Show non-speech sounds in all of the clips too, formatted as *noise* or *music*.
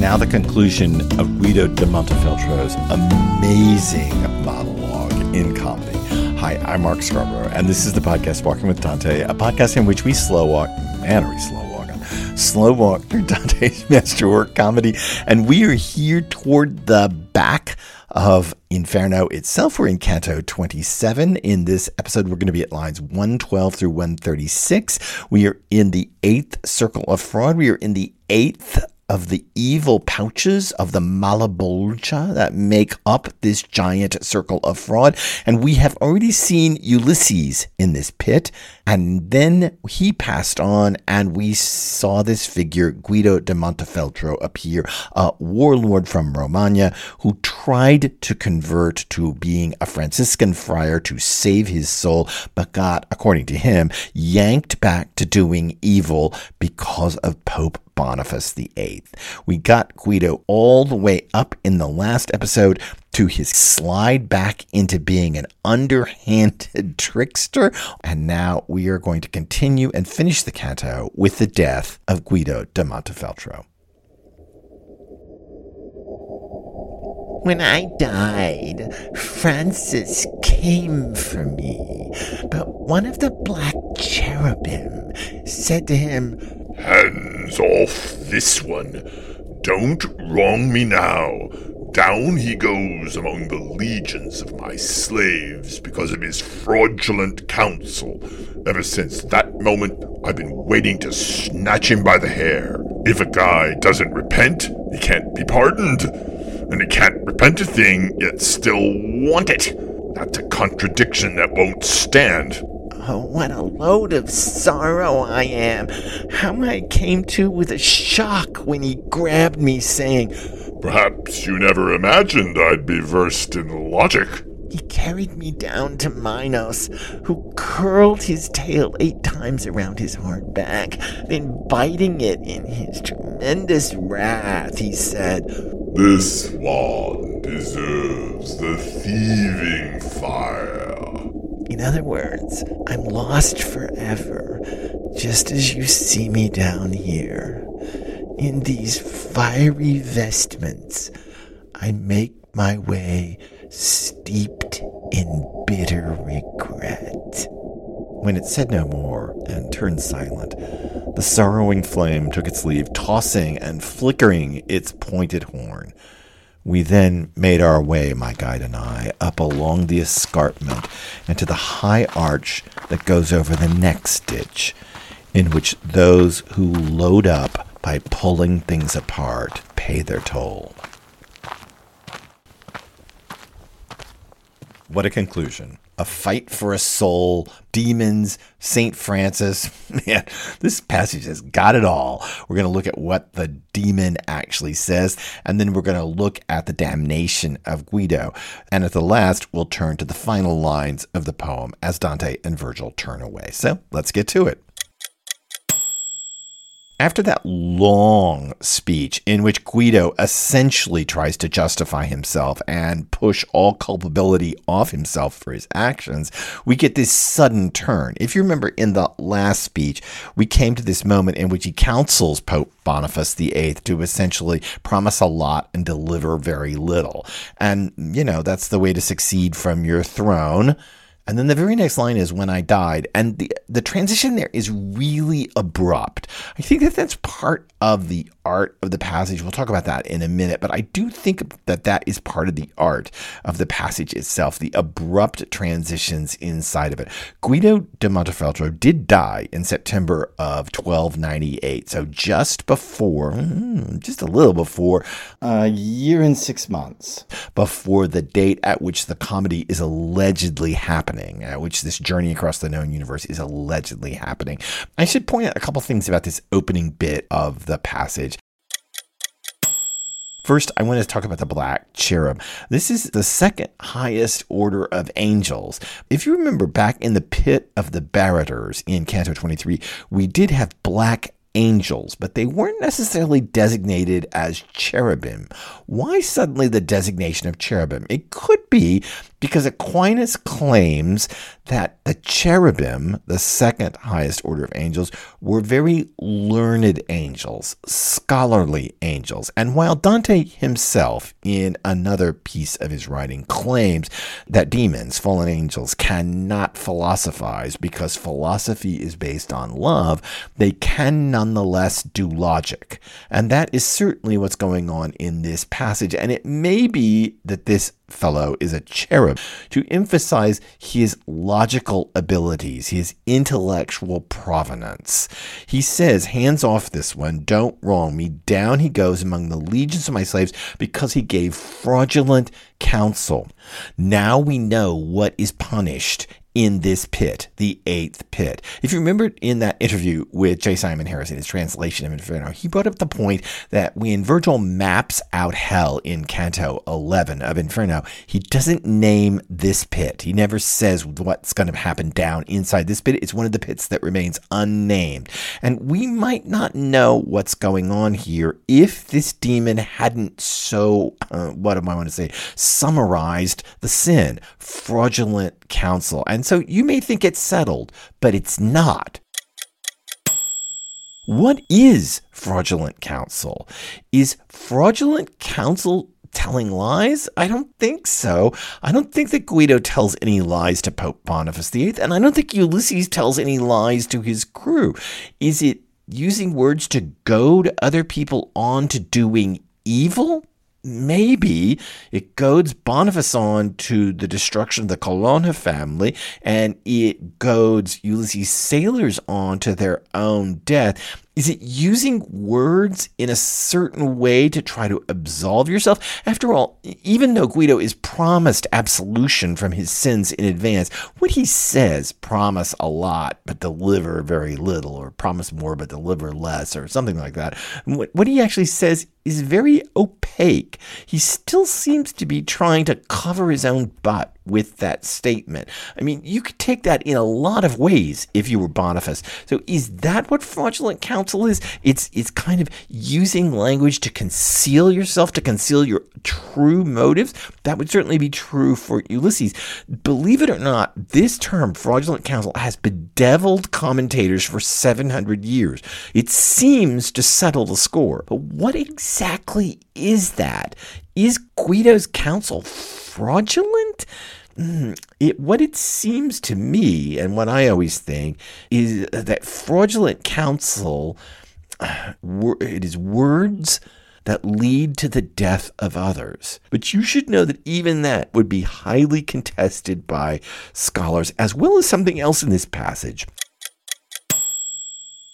And now the conclusion of Guido de Montefeltro's amazing monologue in comedy. Hi, I'm Mark Scarborough, and this is the podcast Walking with Dante, a podcast in which we slow walk, man, are we slow walking, slow walk through *laughs* Dante's masterwork comedy, and we are here toward the back of Inferno itself. We're in Canto 27. In this episode, we're going to be at lines 112 through 136. We are in the eighth circle of fraud. We are in the eighth of the evil pouches of the Malebolge that make up this giant circle of fraud. And we have already seen Ulysses in this pit. And then he passed on, and we saw this figure, Guido de Montefeltro, appear, a warlord from Romagna who tried to convert to being a Franciscan friar to save his soul, but got, according to him, yanked back to doing evil because of Pope Boniface VIII. We got Guido all the way up in the last episode to his slide back into being an underhanded *laughs* trickster. And now we are going to continue and finish the canto with the death of Guido de Montefeltro. When I died, Francis came for me, but one of the black cherubim said to him, Hands off this one. Don't wrong me now. Down he goes among the legions of my slaves because of his fraudulent counsel. Ever since that moment, I've been waiting to snatch him by the hair. If a guy doesn't repent, he can't be pardoned. And he can't repent a thing, yet still want it. That's a contradiction that won't stand. Oh, what a load of sorrow I am. How I came to with a shock when he grabbed me, saying, Perhaps you never imagined I'd be versed in logic. He carried me down to Minos, who curled his tail eight times around his hard back. Then, biting it in his tremendous wrath, he said, This one deserves the thieving fire. In other words, I'm lost forever, just as you see me down here. In these fiery vestments, I make my way steeped in bitter regret. When it said no more and turned silent, the sorrowing flame took its leave, tossing and flickering its pointed horn. We then made our way, my guide and I, up along the escarpment and to the high arch that goes over the next ditch, in which those who load up by pulling things apart pay their toll. What a conclusion. A fight for a soul, demons, St. Francis. *laughs* Man, this passage has got it all. We're going to look at what the demon actually says, and then we're going to look at the damnation of Guido. And at the last, we'll turn to the final lines of the poem as Dante and Virgil turn away. So let's get to it. After that long speech, in which Guido essentially tries to justify himself and push all culpability off himself for his actions, we get this sudden turn. If you remember in the last speech, we came to this moment in which he counsels Pope Boniface VIII to essentially promise a lot and deliver very little. And, you know, that's the way to succeed from your throne. And then the very next line is when I died. And the, the transition there is really abrupt. I think that that's part of the art of the passage. We'll talk about that in a minute, but I do think that that is part of the art of the passage itself, the abrupt transitions inside of it. Guido de Montefeltro did die in September of 1298, so just before, hmm, just a little before, a year and six months before the date at which the comedy is allegedly happening, at uh, which this journey across the known universe is allegedly happening. I should point out a couple things about this opening bit of the passage. First, I want to talk about the black cherub. This is the second highest order of angels. If you remember back in the pit of the Barrators in Canto 23, we did have black angels, but they weren't necessarily designated as cherubim. Why suddenly the designation of cherubim? It could be because Aquinas claims that the cherubim, the second highest order of angels, were very learned angels, scholarly angels. And while Dante himself, in another piece of his writing, claims that demons, fallen angels, cannot philosophize because philosophy is based on love, they can nonetheless do logic. And that is certainly what's going on in this passage. And it may be that this fellow is a cherub to emphasize his logical abilities, his intellectual provenance. He says, hands off this one, don't wrong me. Down he goes among the legions of my slaves because he gave fraudulent counsel. Now we know what is punished in this pit, the eighth pit. If you remember in that interview with J. Simon Harris in his translation of Inferno, he brought up the point that when Virgil maps out hell in Canto 11 of Inferno, he doesn't name this pit. He never says what's going to happen down inside this pit. It's one of the pits that remains unnamed. And we might not know what's going on here if this demon hadn't so, uh, what am I want to say, summarized the sin, fraudulent counsel. And so you may think it's settled, but it's not. What is fraudulent counsel? Is fraudulent counsel telling lies? I don't think so. I don't think that Guido tells any lies to Pope Boniface VIII, and I don't think Ulysses tells any lies to his crew. Is it using words to goad other people on to doing evil? Maybe it goads Boniface on to the destruction of the Colonna family, and it goads Ulysses' sailors on to their own death. Is it using words in a certain way to try to absolve yourself? After all, even though Guido is promised absolution from his sins in advance, what he says, promise a lot but deliver very little, or promise more but deliver less, or something like that, what, he actually says is very opaque. He still seems to be trying to cover his own butt with that statement. I mean, you could take that in a lot of ways if you were Boniface. So is that what fraudulent counsel is? It's it's kind of using language to conceal yourself, to conceal your true motives. That would certainly be true for Ulysses. Believe it or not, this term fraudulent counsel has bedeviled commentators for 700 years. It seems to settle the score. But what exactly is that? Is Guido's counsel fraudulent? Mm, it, what it seems to me, and what I always think, is that fraudulent counsel, it is words that lead to the death of others. But you should know that even that would be highly contested by scholars, as well as something else in this passage.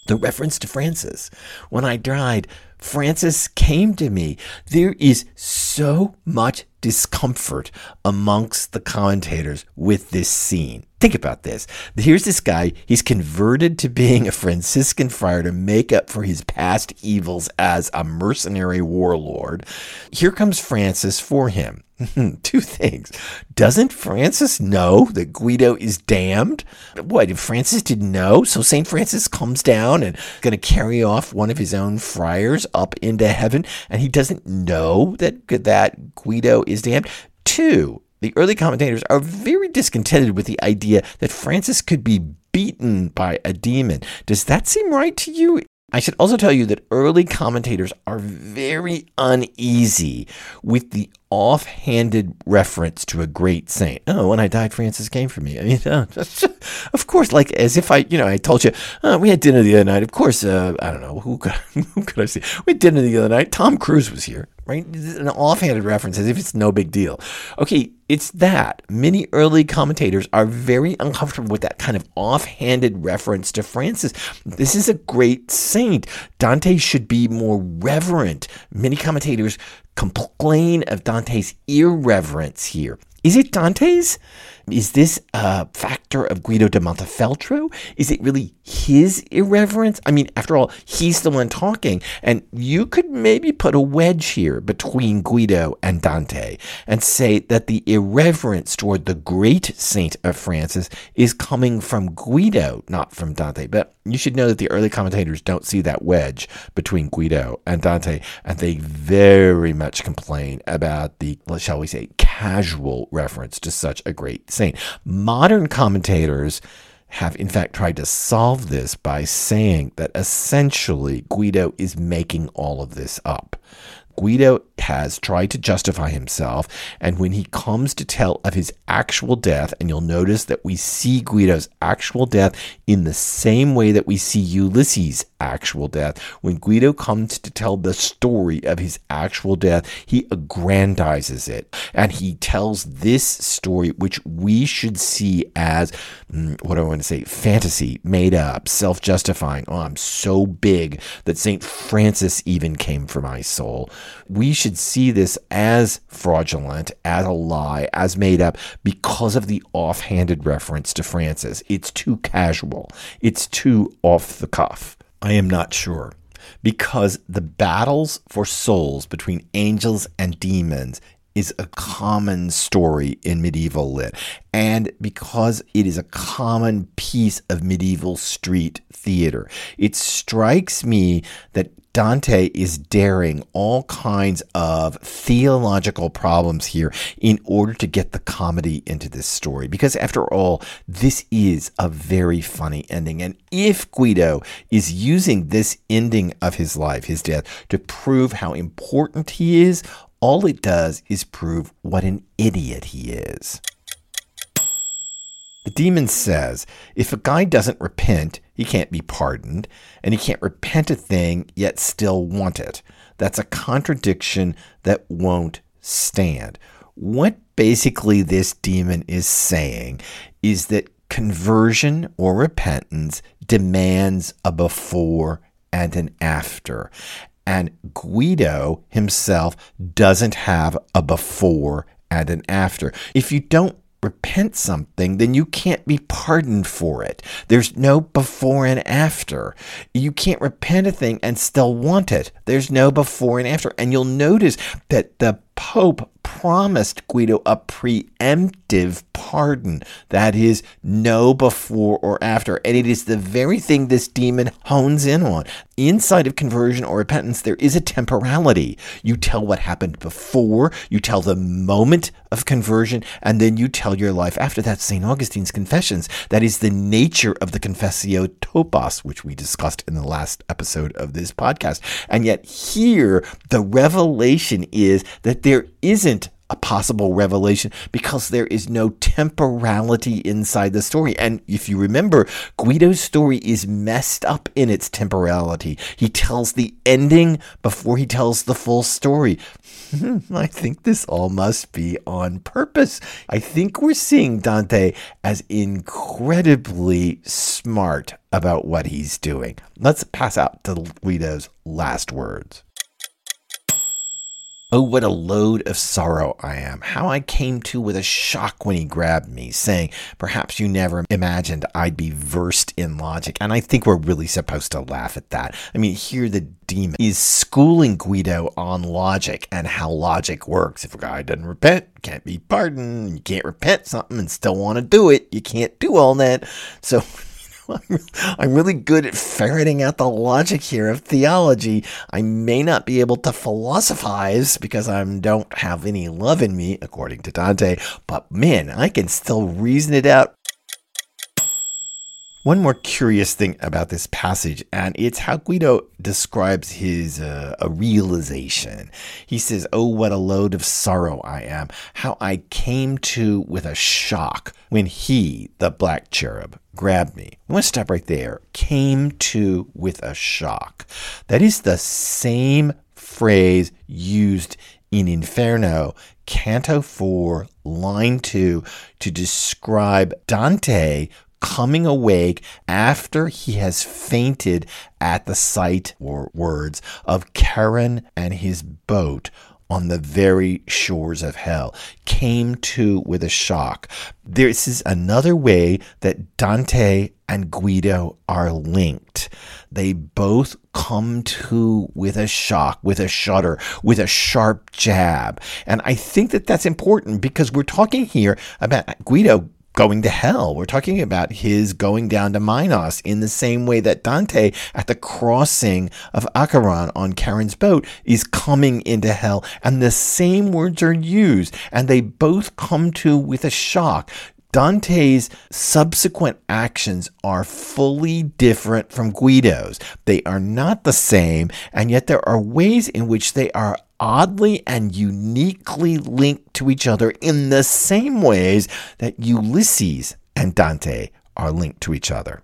The reference to Francis. When I died, Francis came to me. There is so much discomfort amongst the commentators with this scene. Think about this. Here's this guy, he's converted to being a Franciscan friar to make up for his past evils as a mercenary warlord. Here comes Francis for him. *laughs* Two things. Doesn't Francis know that Guido is damned? What, if Francis didn't know? So St. Francis comes down and going to carry off one of his own friars up into heaven, and he doesn't know that, that Guido is damned? Two, the early commentators are very discontented with the idea that Francis could be beaten by a demon. Does that seem right to you? I should also tell you that early commentators are very uneasy with the offhanded reference to a great saint. Oh, when I died, Francis came for me. I mean, *laughs* uh, of course, like as if I, you know, I told you, uh, we had dinner the other night. Of course, uh, I don't know who could, *laughs* who could I see. We had dinner the other night. Tom Cruise was here, right? An offhanded reference as if it's no big deal. Okay, it's that. Many early commentators are very uncomfortable with that kind of offhanded reference to Francis. This is a great saint. Dante should be more reverent. Many commentators complain of Dante's irreverence here. Is it Dante's? Is this a factor of Guido de Montefeltro? Is it really his irreverence? I mean, after all, he's the one talking, and you could maybe put a wedge here between Guido and Dante and say that the irreverence toward the great saint of Francis is coming from Guido, not from Dante. But You should know that the early commentators don't see that wedge between Guido and Dante, and they very much complain about the, shall we say, casual reference to such a great Modern commentators have in fact tried to solve this by saying that essentially Guido is making all of this up. Guido has tried to justify himself, and when he comes to tell of his actual death, and you'll notice that we see Guido's actual death in the same way that we see Ulysses' actual death. When Guido comes to tell the story of his actual death, he aggrandizes it, and he tells this story, which we should see as mm, what do I want to say, fantasy, made up, self justifying. Oh, I'm so big that St. Francis even came for my soul we should see this as fraudulent, as a lie, as made up because of the offhanded reference to Francis. It's too casual, it's too off the cuff. I am not sure. Because the battles for souls between angels and demons is a common story in medieval lit. And because it is a common piece of medieval street theater, it strikes me that Dante is daring all kinds of theological problems here in order to get the comedy into this story. Because after all, this is a very funny ending. And if Guido is using this ending of his life, his death, to prove how important he is, all it does is prove what an idiot he is. The demon says if a guy doesn't repent, he can't be pardoned, and he can't repent a thing yet still want it. That's a contradiction that won't stand. What basically this demon is saying is that conversion or repentance demands a before and an after. And Guido himself doesn't have a before and an after. If you don't repent something, then you can't be pardoned for it. There's no before and after. You can't repent a thing and still want it. There's no before and after. And you'll notice that the Pope promised Guido a preemptive pardon. That is, no before or after. And it is the very thing this demon hones in on. Inside of conversion or repentance, there is a temporality. You tell what happened before, you tell the moment of conversion, and then you tell your life after. that. St. Augustine's Confessions. That is the nature of the Confessio Topos, which we discussed in the last episode of this podcast. And yet, here, the revelation is that there isn't a possible revelation because there is no temporality inside the story. And if you remember, Guido's story is messed up in its temporality. He tells the ending before he tells the full story. Hmm, I think this all must be on purpose. I think we're seeing Dante as incredibly smart about what he's doing. Let's pass out to Guido's last words. Oh, what a load of sorrow I am. How I came to with a shock when he grabbed me, saying, Perhaps you never imagined I'd be versed in logic. And I think we're really supposed to laugh at that. I mean, here the demon is schooling Guido on logic and how logic works. If a guy doesn't repent, can't be pardoned. You can't repent something and still want to do it. You can't do all that. So *laughs* *laughs* I'm really good at ferreting out the logic here of theology. I may not be able to philosophize because I don't have any love in me, according to Dante, but man, I can still reason it out one more curious thing about this passage, and it's how Guido describes his uh, a realization. He says, "Oh, what a load of sorrow I am! How I came to with a shock when he, the black cherub, grabbed me." I want to stop right there. Came to with a shock. That is the same phrase used in Inferno, Canto 4, line 2, to describe Dante coming awake after he has fainted at the sight or words of Charon and his boat on the very shores of hell, came to with a shock. This is another way that Dante and Guido are linked. They both come to with a shock, with a shudder, with a sharp jab. And I think that that's important because we're talking here about Guido going to hell. We're talking about his going down to Minos in the same way that Dante at the crossing of Acheron on Charon's boat is coming into hell. And the same words are used, and they both come to with a shock. Dante's subsequent actions are fully different from Guido's. They are not the same, and yet there are ways in which they are oddly and uniquely linked to each other in the same ways that Ulysses and Dante are linked to each other.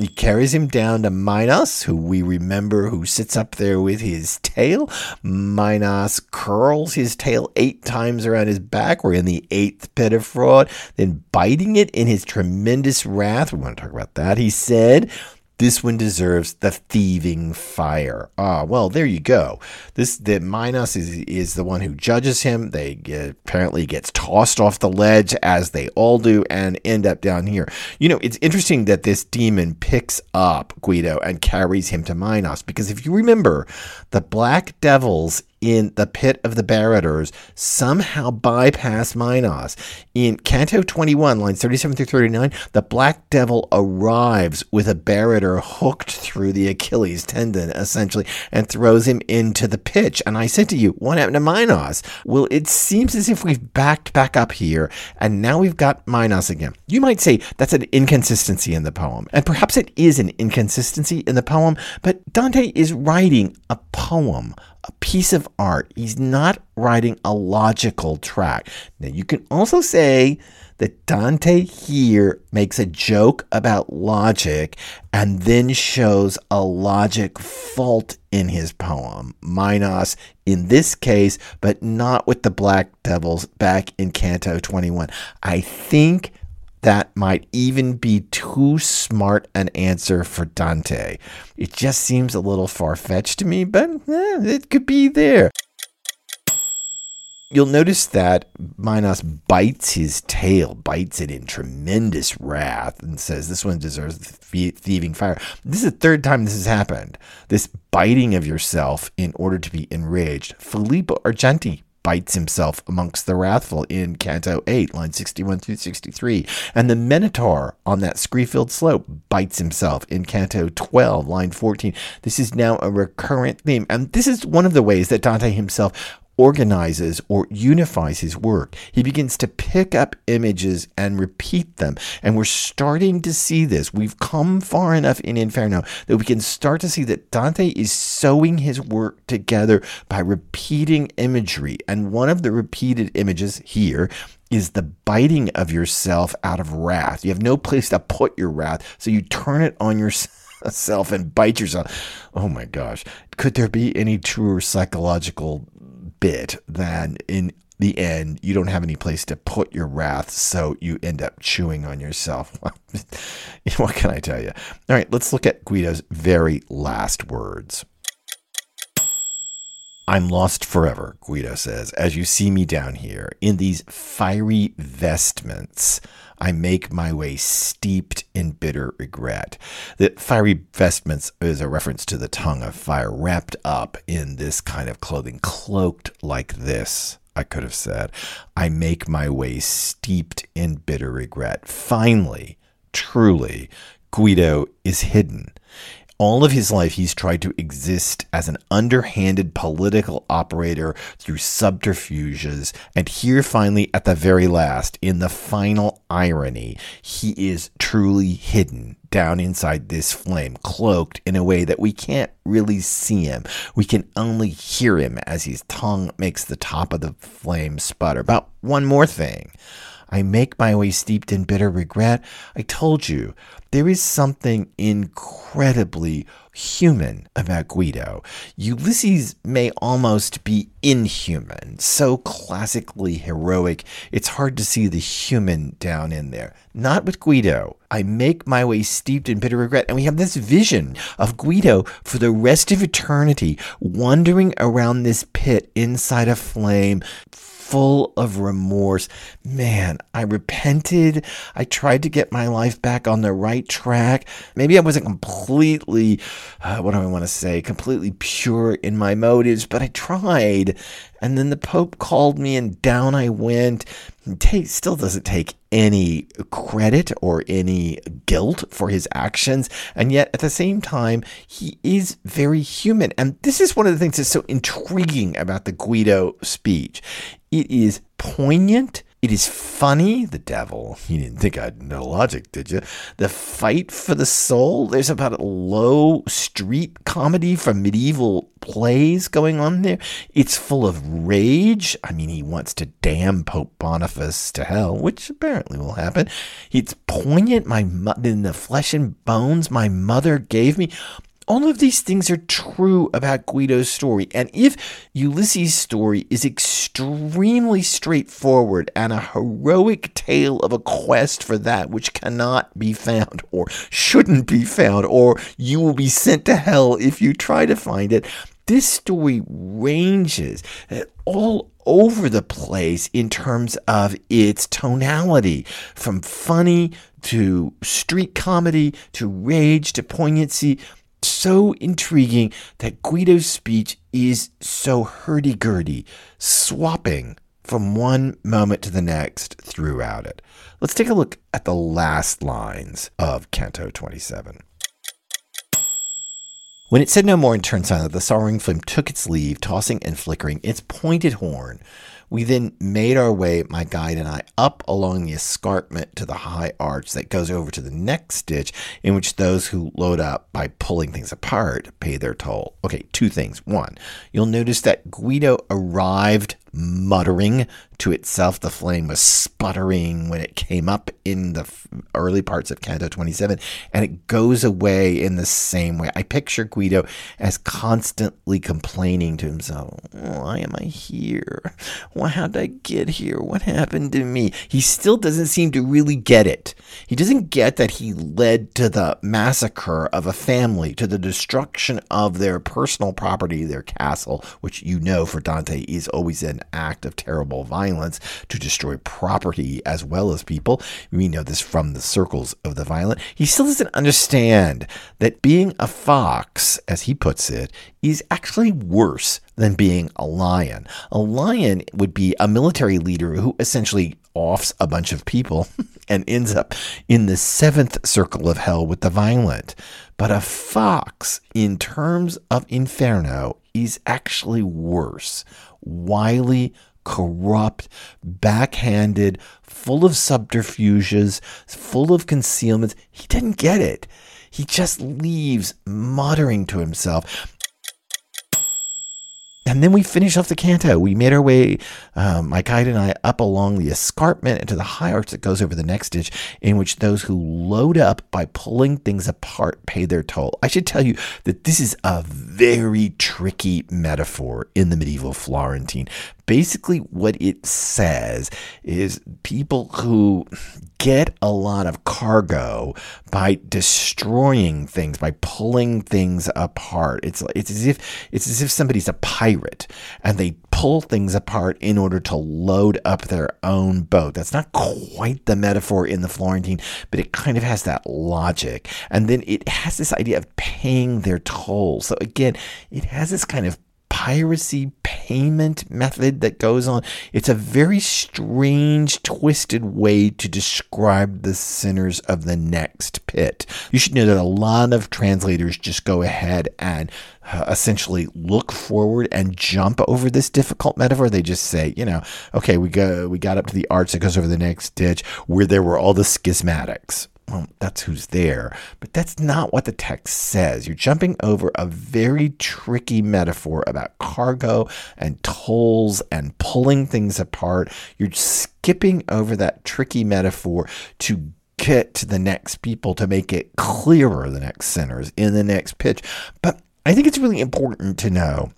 He carries him down to Minos, who we remember who sits up there with his tail. Minos curls his tail eight times around his back. We're in the eighth pit of fraud. Then biting it in his tremendous wrath. We want to talk about that. He said, this one deserves the thieving fire. Ah, well, there you go. This the Minos is is the one who judges him. They get, apparently gets tossed off the ledge as they all do and end up down here. You know, it's interesting that this demon picks up Guido and carries him to Minos because if you remember, the black devils in the pit of the Barrators somehow bypass Minos. In Canto 21, lines 37 through 39, the Black Devil arrives with a Barrator hooked through the Achilles tendon, essentially, and throws him into the pitch. And I said to you, what happened to Minos? Well, it seems as if we've backed back up here, and now we've got Minos again. You might say that's an inconsistency in the poem, and perhaps it is an inconsistency in the poem, but Dante is writing a poem a piece of art. He's not writing a logical track. Now, you can also say that Dante here makes a joke about logic and then shows a logic fault in his poem. Minos, in this case, but not with the Black Devils back in Canto 21. I think that might even be too smart an answer for Dante. It just seems a little far fetched to me, but eh, it could be there. You'll notice that Minos bites his tail, bites it in tremendous wrath, and says, This one deserves thieving fire. This is the third time this has happened. This biting of yourself in order to be enraged. Filippo Argenti bites himself amongst the wrathful in Canto 8, line 61 through 63. And the Minotaur on that scree-filled slope bites himself in Canto 12, line 14. This is now a recurrent theme. And this is one of the ways that Dante himself organizes or unifies his work. He begins to pick up images and repeat them. And we're starting to see this. We've come far enough in Inferno that we can start to see that Dante is sewing his work together by repeating imagery. And one of the repeated images here is the biting of yourself out of wrath. You have no place to put your wrath, so you turn it on yourself *laughs* and bite yourself. Oh my gosh. Could there be any truer psychological bit, then in the end, you don't have any place to put your wrath, so you end up chewing on yourself. *laughs* what can I tell you? All right, let's look at Guido's very last words. I'm lost forever, Guido says, as you see me down here in these fiery vestments. I make my way steeped in bitter regret. The fiery vestments is a reference to the tongue of fire wrapped up in this kind of clothing, cloaked like this. I could have said, I make my way steeped in bitter regret. Finally, truly, Guido is hidden all of his life, he's tried to exist as an underhanded political operator through subterfuges. And here, finally, at the very last, in the final irony, he is truly hidden down inside this flame, cloaked in a way that we can't really see him. We can only hear him as his tongue makes the top of the flame sputter. But one more thing. I make my way steeped in bitter regret. I told you, there is something incredibly human about Guido. Ulysses may almost be inhuman, so classically heroic, it's hard to see the human down in there. Not with Guido. I make my way steeped in bitter regret, and we have this vision of Guido for the rest of eternity wandering around this pit inside a flame full of remorse. Man, I repented. I tried to get my life back on the right track. Maybe I wasn't completely, uh, what do I want to say, completely pure in my motives, but I tried. And then the Pope called me and down I went. Tate still doesn't take any credit or any guilt for his actions. And yet at the same time, he is very human. And this is one of the things that's so intriguing about the Guido speech. It is poignant it is funny, the devil. You didn't think I'd know logic, did you? The fight for the soul. There's about a low street comedy from medieval plays going on there. It's full of rage. I mean, he wants to damn Pope Boniface to hell, which apparently will happen. It's poignant. My in the flesh and bones my mother gave me all of these things are true about Guido's story. And if Ulysses' story is extremely straightforward and a heroic tale of a quest for that which cannot be found or shouldn't be found, or you will be sent to hell if you try to find it, this story ranges all over the place in terms of its tonality, from funny to street comedy to rage to poignancy so intriguing that Guido's speech is so hurdy gurdy, swapping from one moment to the next throughout it. Let's take a look at the last lines of Canto 27. When it said no more and turned silent, the sorrowing flame took its leave, tossing and flickering its pointed horn we then made our way, my guide and I, up along the escarpment to the high arch that goes over to the next ditch, in which those who load up by pulling things apart pay their toll. Okay, two things. One, you'll notice that Guido arrived muttering to itself. The flame was sputtering when it came up in the early parts of Canto 27, and it goes away in the same way. I picture Guido as constantly complaining to himself, Why am I here? Why, how did I get here? What happened to me? He still doesn't seem to really get it. He doesn't get that he led to the massacre of a family, to the destruction of their personal property, their castle, which you know for Dante is always an act of terrible violence to destroy property as well as people. We know this from the circles of the violent. He still doesn't understand that being a fox, as he puts it, is actually worse than being a lion. A lion would be a military leader who essentially offs a bunch of people *laughs* and ends up in the seventh circle of hell with the violent. But a fox, in terms of Inferno, is actually worse wily, corrupt, backhanded, full of subterfuges, full of concealments. He didn't get it. He just leaves muttering to himself. And then we finished off the canto. We made our way, um, my guide and I, up along the escarpment into the high arch that goes over the next ditch, in which those who load up by pulling things apart pay their toll. I should tell you that this is a very tricky metaphor in the medieval Florentine basically what it says is people who get a lot of cargo by destroying things by pulling things apart. It's it's as if it's as if somebody's a pirate and they pull things apart in order to load up their own boat. That's not quite the metaphor in the florentine but it kind of has that logic. And then it has this idea of paying their toll. So again it has this kind of piracy payment method that goes on. It's a very strange, twisted way to describe the sinners of the next pit. You should know that a lot of translators just go ahead and uh, essentially look forward and jump over this difficult metaphor. They just say, you know, okay, we go, we got up to the arch that goes over the next ditch where there were all the schismatics well, that's who's there. But that's not what the text says. You're jumping over a very tricky metaphor about cargo and tolls and pulling things apart. You're skipping over that tricky metaphor to get to the next people to make it clearer, the next sinners in the next pitch. But I think it's really important to know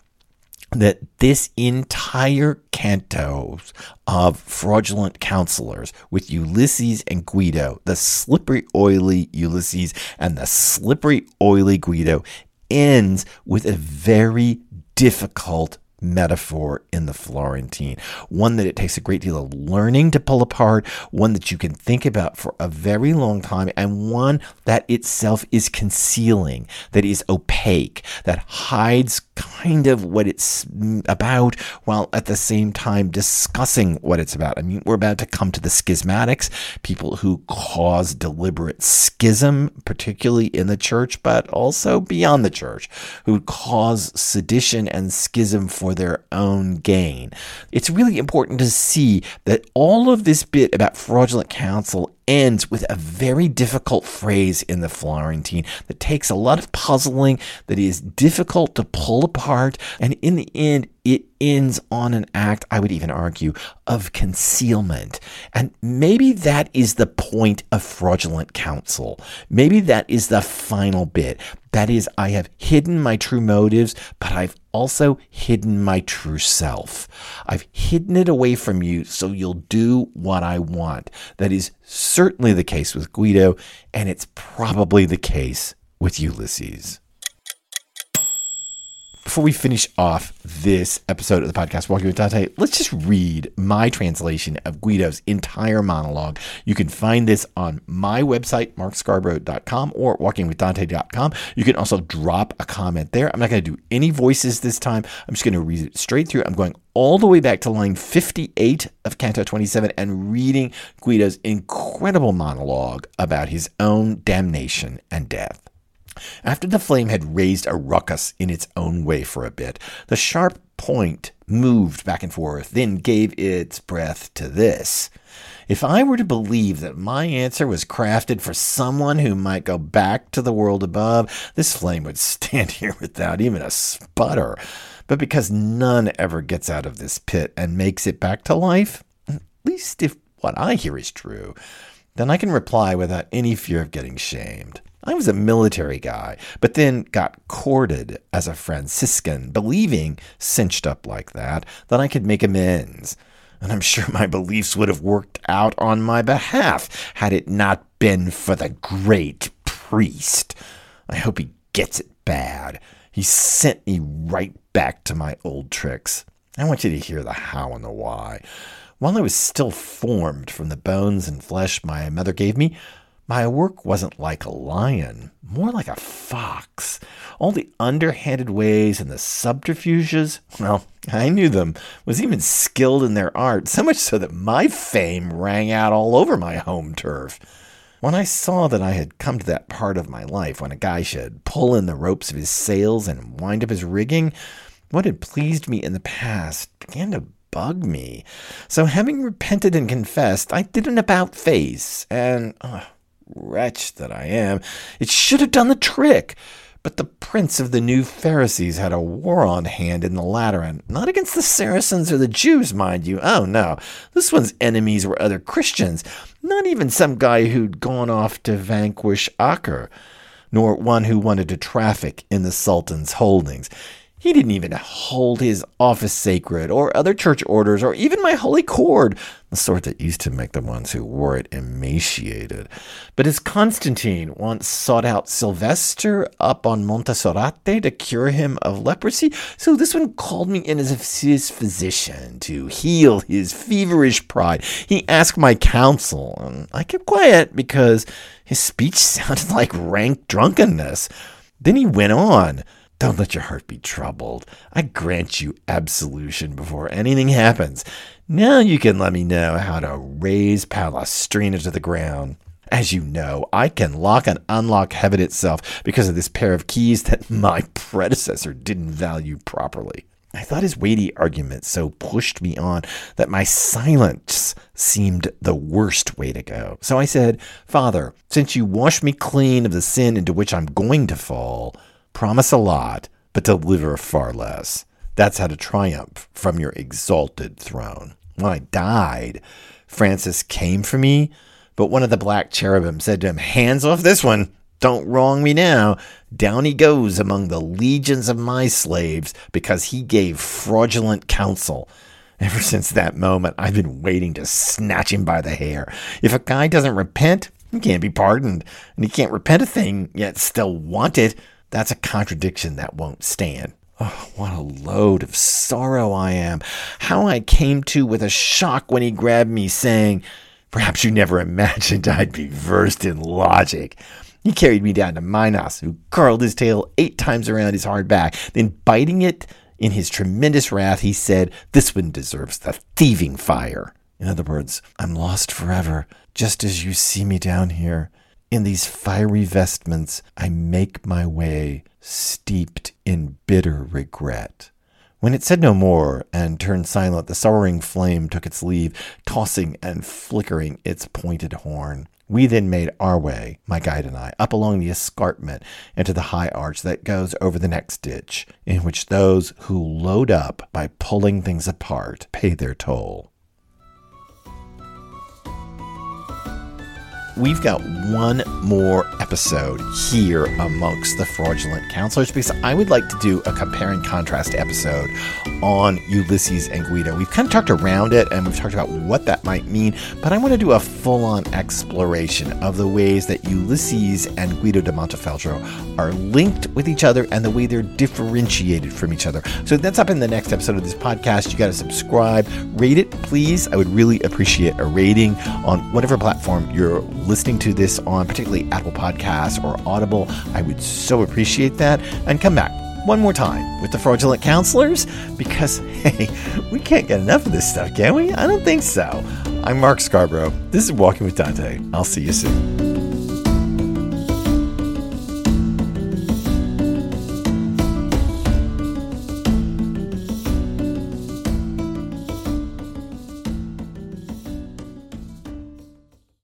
that this entire canto of fraudulent counselors with Ulysses and Guido, the slippery, oily Ulysses and the slippery, oily Guido, ends with a very difficult metaphor in the Florentine, one that it takes a great deal of learning to pull apart, one that you can think about for a very long time, and one that itself is concealing, that is opaque, that hides kind of what it's about while at the same time discussing what it's about. I mean, we're about to come to the schismatics, people who cause deliberate schism, particularly in the church, but also beyond the church, who cause sedition and schism for their own gain. It's really important to see that all of this bit about fraudulent counsel ends with a very difficult phrase in the Florentine that takes a lot of puzzling, that is difficult to pull apart, and in the end, it ends on an act, I would even argue, of concealment. And maybe that is the point of fraudulent counsel. Maybe that is the final bit. That is, I have hidden my true motives, but I've also hidden my true self. I've hidden it away from you so you'll do what I want. That is certainly the case with Guido, and it's probably the case with Ulysses before we finish off this episode of the podcast, Walking with Dante, let's just read my translation of Guido's entire monologue. You can find this on my website, markscarborough.com or walkingwithdante.com. You can also drop a comment there. I'm not going to do any voices this time. I'm just going to read it straight through. I'm going all the way back to line 58 of Canto 27 and reading Guido's incredible monologue about his own damnation and death. After the flame had raised a ruckus in its own way for a bit, the sharp point moved back and forth, then gave its breath to this. If I were to believe that my answer was crafted for someone who might go back to the world above, this flame would *laughs* stand here without even a sputter. But because none ever gets out of this pit and makes it back to life, at least if what I hear is true, then I can reply without any fear of getting shamed. I was a military guy, but then got courted as a Franciscan, believing, cinched up like that, that I could make amends. And I'm sure my beliefs would have worked out on my behalf had it not been for the great priest. I hope he gets it bad. He sent me right back to my old tricks. I want you to hear the how and the why. While I was still formed from the bones and flesh my mother gave me, my work wasn't like a lion, more like a fox. All the underhanded ways and the subterfuges, well, I knew them, was even skilled in their art, so much so that my fame rang out all over my home turf. When I saw that I had come to that part of my life when a guy should pull in the ropes of his sails and wind up his rigging, what had pleased me in the past began to bug me. So, having repented and confessed, I did an about face, and uh, wretch that I am, it should have done the trick. But the prince of the new Pharisees had a war on hand in the Lateran, not against the Saracens or the Jews, mind you. Oh no, this one's enemies were other Christians, not even some guy who'd gone off to vanquish Acre, nor one who wanted to traffic in the Sultan's holdings. He didn't even hold his office sacred, or other church orders, or even my holy cord, the sort that used to make the ones who wore it emaciated. But as Constantine once sought out Sylvester up on Monte Soratte to cure him of leprosy, so this one called me in as his physician to heal his feverish pride. He asked my counsel, and I kept quiet because his speech *laughs* sounded like rank drunkenness. Then he went on. Don't let your heart be troubled. I grant you absolution before anything happens. Now you can let me know how to raise Palestrina to the ground. As you know, I can lock and unlock heaven itself because of this pair of keys that *laughs* my predecessor didn't value properly. I thought his weighty argument so pushed me on that my silence seemed the worst way to go. So I said, Father, since you wash me clean of the sin into which I'm going to fall, Promise a lot, but deliver far less. That's how to triumph from your exalted throne. When I died, Francis came for me, but one of the black cherubim said to him, Hands off this one. Don't wrong me now. Down he goes among the legions of my slaves because he gave fraudulent counsel. Ever *laughs* since that moment, I've been waiting to snatch him by the hair. If a guy doesn't repent, he can't be pardoned. And he can't repent a thing, yet still want it. That's a contradiction that won't stand. Oh, what a load of sorrow I am. How I came to with a shock when he grabbed me, saying, Perhaps you never imagined I'd be versed in logic. He carried me down to Minos, who curled his tail eight times around his hard back. Then, biting it in his tremendous wrath, he said, This one deserves the thieving fire. In other words, I'm lost forever, just as you see me down here. In these fiery vestments, I make my way, steeped in bitter regret. When it said no more and turned silent, the sorrowing flame took its leave, tossing and flickering its pointed horn. We then made our way, my guide and I, up along the escarpment into the high arch that goes over the next ditch, in which those who load up by pulling things apart pay their toll. We've got one more episode here amongst the fraudulent counselors because I would like to do a compare and contrast episode on Ulysses and Guido. We've kind of talked around it and we've talked about what that might mean, but I want to do a full on exploration of the ways that Ulysses and Guido de Montefeltro are linked with each other and the way they're differentiated from each other. So that's up in the next episode of this podcast. You got to subscribe, rate it, please. I would really appreciate a rating on whatever platform you're listening to this on, particularly Apple Podcasts or Audible. I would so appreciate that. And come back one more time with the fraudulent counselors because, *laughs* hey, we can't get enough of this stuff, can we? I don't think so. I'm Mark Scarborough. This is Walking with Dante. I'll see you soon.